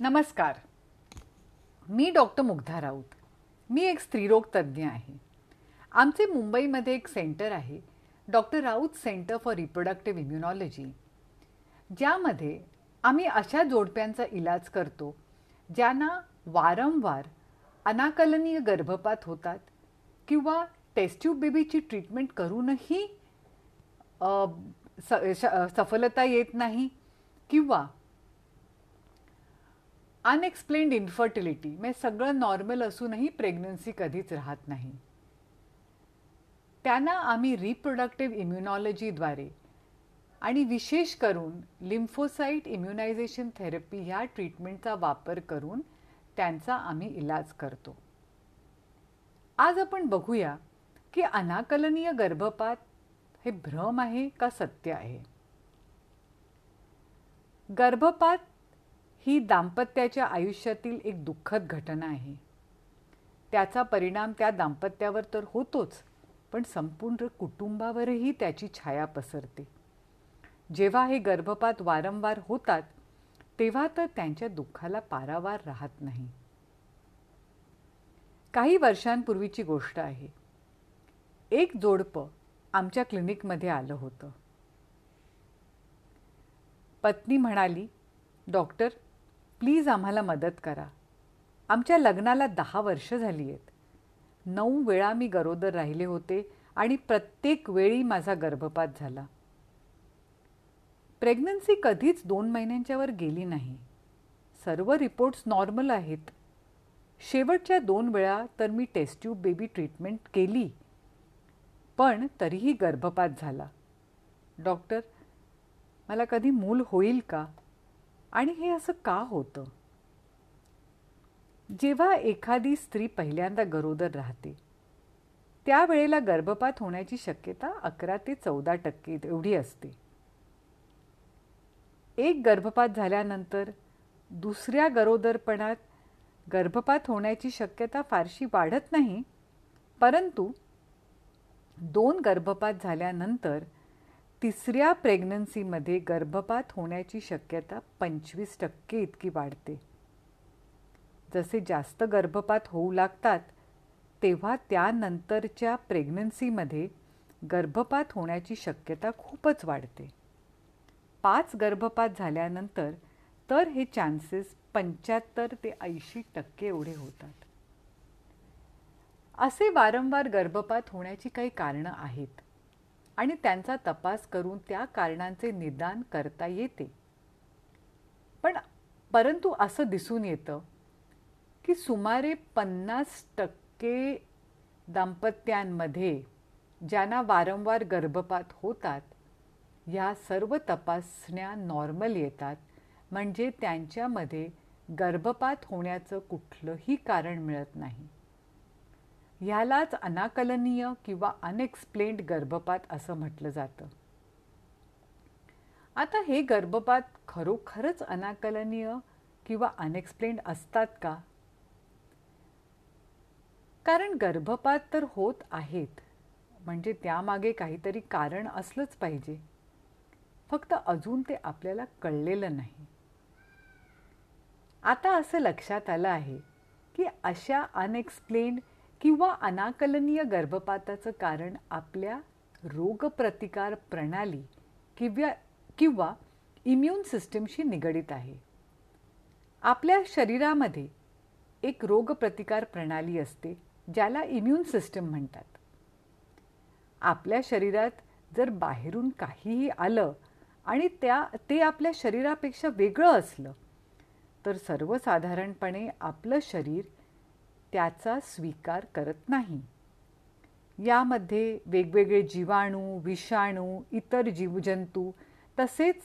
नमस्कार. मी डॉक्टर मुग्धा राऊत. मी एक स्त्रीरोग तज्ज्ञ आहे. आमचे मुंबईमध्ये एक सेंटर आहे doctor Raut centre for reproductive immunology. ज्यामध्ये आम्ही अशा जोडप्यांचा इलाज करतो ज्यांना वारंवार अनाकलनीय गर्भपात होतात किंवा टेस्ट्यूब बेबीची ट्रीटमेंट करूनही स श- सफलता येत नाही किंवा अनएक्सप्लेन्ड इन्फर्टिलिटी म्हणजे सगळं नॉर्मल असूनही प्रेग्नन्सी कधीच राहत नाही. त्यांना आम्ही रिप्रोडक्टिव्ह इम्युनॉलॉजीद्वारे आणि विशेष करून लिम्फोसाईट इम्युनायझेशन थेरपी ह्या ट्रीटमेंटचा वापर करून त्यांचा आम्ही इलाज करतो. आज आपण बघूया की अनाकलनीय गर्भपात हे भ्रम आहे का सत्य आहे? गर्भपात ही दाम्पत्याच्या आयुष्यातील एक दुःखद घटना आहे. त्याचा परिणाम त्या दाम्पत्यावर तर होतोच पण संपूर्ण कुटुंबावरही त्याची छाया पसरते. जेव्हा हे गर्भपात वारंवार होतात तेव्हा तर त्यांच्या दुःखाला पारावार राहत नाही. काही वर्षांपूर्वीची गोष्ट आहे. एक जोडपं आमच्या क्लिनिकमध्ये आलं होतं. पत्नी म्हणाली डॉक्टर प्लीज आम्हाला मदत करा. आमच्या लग्नाला दहा वर्ष झाली आहेत. नऊ वेळा मी गरोदर राहिले होते आणि प्रत्येक वेळी माझा गर्भपात झाला. प्रेग्नन्सी कधीच दोन महिन्यांच्यावर गेली नाही. सर्व रिपोर्ट्स नॉर्मल आहेत. शेवटच्या दोन वेळा तर मी टेस्ट्यूब बेबी ट्रीटमेंट केली. पण तरीही गर्भपात झाला. डॉक्टर मला कधी मूल होईल का? आणि हे असं का होतं? जेव्हा एखादी स्त्री पहिल्यांदा गरोदर राहते त्यावेळेला गर्भपात होण्याची शक्यता अकरा ते चौदा टक्के एवढी असते. एक गर्भपात झाल्यानंतर दुसऱ्या गरोदरपणात गर्भपात होण्याची शक्यता फारशी वाढत नाही परंतु दोन गर्भपात झाल्यानंतर तिसऱ्या प्रेग्नन्सीमध्ये गर्भपात होण्याची शक्यता पंचवीस टक्के इतकी वाढते. जसे जास्त गर्भपात होऊ लागतात तेव्हा त्यानंतरच्या प्रेग्नन्सीमध्ये गर्भपात होण्याची शक्यता खूपच वाढते. पाच गर्भपात झाल्यानंतर तर हे चान्सेस पंच्याहत्तर ते ऐंशी टक्के एवढे होतात. असे वारंवार गर्भपात होण्याची काही कारणं आहेत. आणि त्यांचा तपास करून त्या कारणांचे निदान करता येते. पण परंतु असं दिसून येतं की सुमारे पन्नास टक्के दाम्पत्यांमध्ये ज्यांना वारंवार गर्भपात होतात ह्या सर्व तपासण्या नॉर्मल येतात. म्हणजे त्यांच्यामध्ये गर्भपात होण्याचं कुठलंही कारण मिळत नाही. ह्यालाच अनाकलनीय किंवा अनएक्सप्लेन्ड गर्भपात असं म्हटलं जातं. आता हे गर्भपात खरोखरच अनाकलनीय किंवा अनएक्सप्लेन्ड असतात का? कारण गर्भपात तर होत आहेत. म्हणजे त्यामागे काहीतरी कारण असलंच पाहिजे. फक्त अजून ते आपल्याला कळलेलं नाही. आता असं लक्षात आलं आहे की अशा अनएक्सप्लेन्ड किंवा अनाकलनीय गर्भपाताचं कारण आपल्या रोगप्रतिकार प्रणाली किंवा किंवा इम्युन सिस्टीमशी निगडीत आहे. आपल्या शरीरामध्ये एक रोगप्रतिकार प्रणाली असते ज्याला इम्युन सिस्टम म्हणतात. आपल्या शरीरात जर बाहेरून काहीही आलं आणि त्या ते आपल्या शरीरापेक्षा वेगळं असलं तर सर्वसाधारणपणे आपलं शरीर त्याचा स्वीकार करत नाही. यामध्ये वेगवेगळे जीवाणू विषाणू इतर जीवजंतू तसेच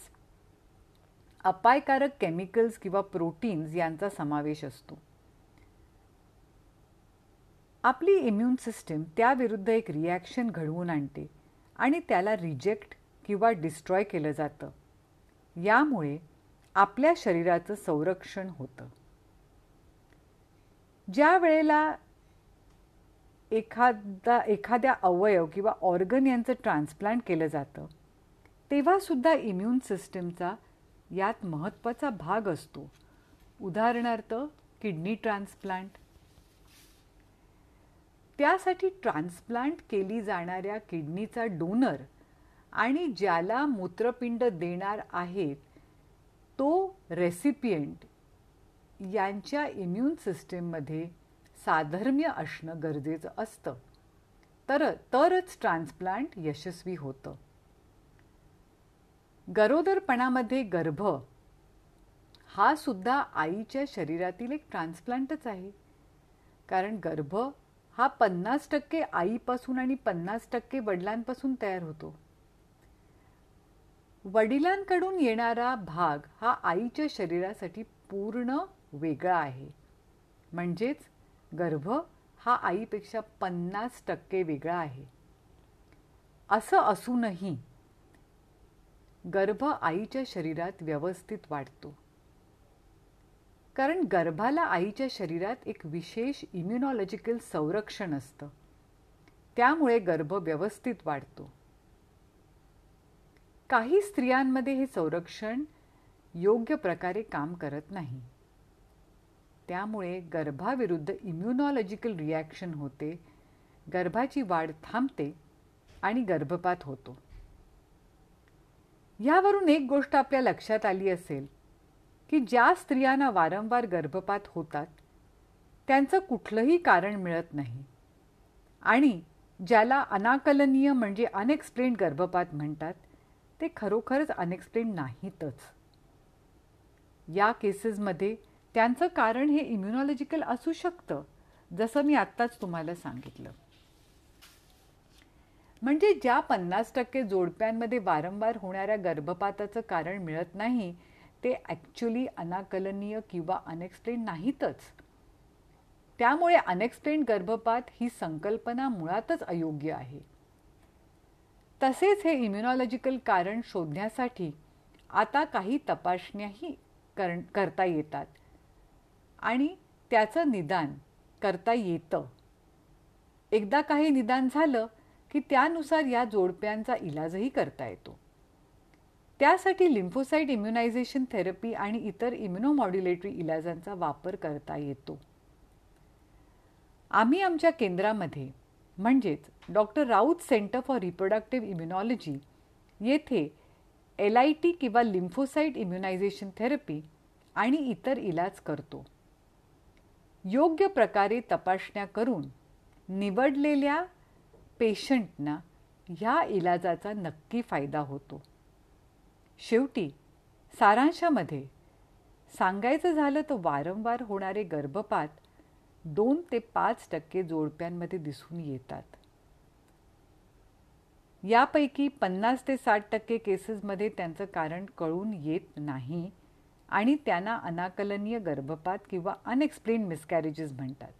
अपायकारक केमिकल्स किंवा प्रोटीन्स यांचा समावेश असतो. आपली इम्युन सिस्टीम त्याविरुद्ध एक रिॲक्शन घडवून आणते आणि त्याला रिजेक्ट किंवा डिस्ट्रॉय केलं जातं. यामुळे आपल्या शरीराचं संरक्षण होतं. ज्या वेळेला एखादा एखाद्या अवयव किंवा ऑर्गन यांचं ट्रान्सप्लांट केलं जातं तेव्हा सुद्धा इम्युन सिस्टीमचा यात महत्त्वाचा भाग असतो. उदाहरणार्थ किडनी ट्रान्सप्लांट त्यासाठी ट्रान्सप्लांट केली जाणाऱ्या किडनीचा डोनर आणि ज्याला मूत्रपिंड देणार आहेत तो रेसिपियंट यांच्या इम्युन सिस्टीममध्ये साधर्म्य असणं गरजेचं असतं. तर तरच ट्रान्सप्लांट यशस्वी होतं. गरोदरपणामध्ये गर्भ हा सुद्धा आईच्या शरीरातील एक ट्रान्सप्लांटच आहे. कारण गर्भ हा पन्नास टक्के आईपासून आणि पन्नास टक्के वडिलांपासून तयार होतो. वडिलांकडून येणारा भाग हा आईच्या शरीरासाठी पूर्ण वेगळा आहे. म्हणजेच गर्भ हा आईपेक्षा पन्नास टक्के वेगळा आहे. असं असूनही गर्भ आईच्या शरीरात व्यवस्थित वाढतो. कारण गर्भाला आईच्या शरीरात एक विशेष इम्युनॉलॉजिकल संरक्षण असतं. त्यामुळे गर्भ व्यवस्थित वाढतो. काही स्त्रियांमध्ये हे संरक्षण योग्य प्रकारे काम करत नाही. त्यामुळे गर्भाविरुद्ध इम्युनॉलॉजिकल रिॲक्शन होते गर्भाची वाढ थांबते आणि गर्भपात होतो. यावरून एक गोष्ट आपल्या लक्षात आली असेल की ज्या स्त्रियांना वारंवार गर्भपात होतात त्यांचं कुठलंही कारण मिळत नाही. आणि ज्याला अनाकलनीय म्हणजे अनएक्सप्लेन गर्भपात म्हणतात ते खरोखरच अनएक्सप्लेन नाहीतच. या केसेसमध्ये त्यांचं कारण हे इम्युनॉलॉजिकल असू शकतं जसं मी आत्ताच तुम्हाला सांगितलं. म्हणजे ज्या पन्नास टक्के जोडप्यांमध्ये वारंवार होणाऱ्या गर्भपाताचं कारण मिळत नाही ते ॲक्च्युली अनाकलनीय किंवा अनएक्सप्लेन नाहीतच. त्यामुळे अनएक्सप्लेन गर्भपात ही संकल्पना मुळातच अयोग्य आहे. तसेच हे इम्युनॉलॉजिकल कारण शोधण्यासाठी आता काही तपासण्याही कर करता येतात. आणि त्याचं निदान करता येतं. एकदा काही निदान झालं की त्यानुसार या जोडप्यांचा इलाजही करता येतो. त्यासाठी लिम्फोसाईट इम्युनायझेशन थेरपी आणि इतर इम्युनोमॉड्युलेटरी इलाजांचा वापर करता येतो. आम्ही आमच्या केंद्रामध्ये म्हणजेच doctor Raut centre for reproductive immunology येथे एल आय टी किंवा लिम्फोसाईट इम्युनायझेशन थेरपी आणि इतर इलाज करतो. योग्य प्रकारे तपासण्या करून निवडलेल्या पेशंटना ह्या इलाजाचा नक्की फायदा होतो. शेवटी सारांशामध्ये सांगायचं झालं तर वारंवार होणारे गर्भपात दोन ते पाच टक्के जोडप्यांमध्ये दिसून येतात. यापैकी पन्नास ते साठ टक्के केसेसमध्ये त्यांचं कारण कळून येत नाही. आणि त्यांना अनाकलनीय गर्भपात किंवा अनएक्सप्लेन मिसकॅरेजेस म्हणतात.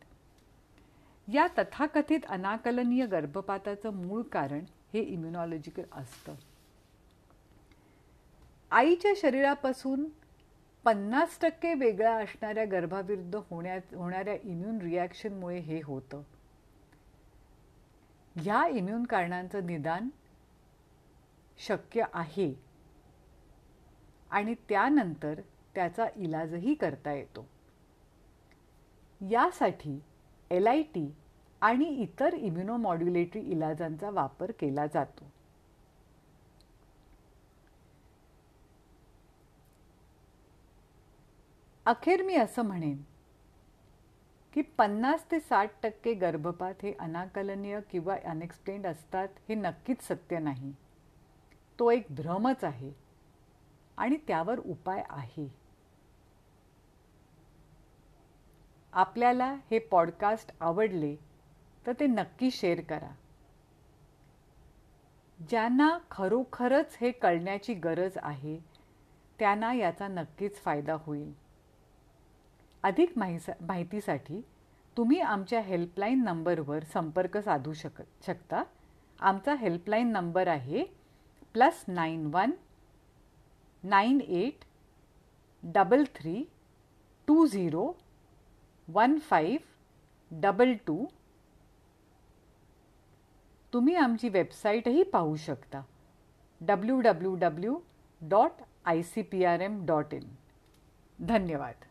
या तथाकथित अनाकलनीय गर्भपाताचं मूळ कारण हे इम्युनॉलॉजिकल असतं. आईच्या शरीरापासून पन्नास टक्के वेगळ्या असणाऱ्या गर्भाविरुद्ध होण्या होणाऱ्या इम्युन रिॲक्शनमुळे हे होतं. ह्या इम्युन कारणांचं निदान शक्य आहे. आणि त्यानंतर त्याचा इलाजही करता येतो. यासाठी एल आय टी आणि इतर इम्युनोमॉड्युलेटरी इलाजांचा वापर केला जातो. अखेर मी असं म्हणेन की पन्नास ते साठ टक्के गर्भपात हे अनाकलनीय किंवा अनएक्सप्लेन्ड असतात हे नक्कीच सत्य नाही. तो एक भ्रमच आहे आणि त्यावर उपाय आहे. आपल्याला हे पॉडकास्ट आवडले तर ते नक्की शेअर करा. ज्यांना खरोखरच हे कळण्याची गरज आहे त्यांना याचा नक्कीच फायदा होईल. अधिक माहितीसाठी तुम्ही आमच्या हेल्पलाईन नंबरवर संपर्क साधू शक शकता. आमचा हेल्पलाईन नंबर आहे plus nine one nine eight double three two zero one five double two तुम्ही आमची वेबसाईटही पाहू शकता. W W W dot I C P R M dot in धन्यवाद.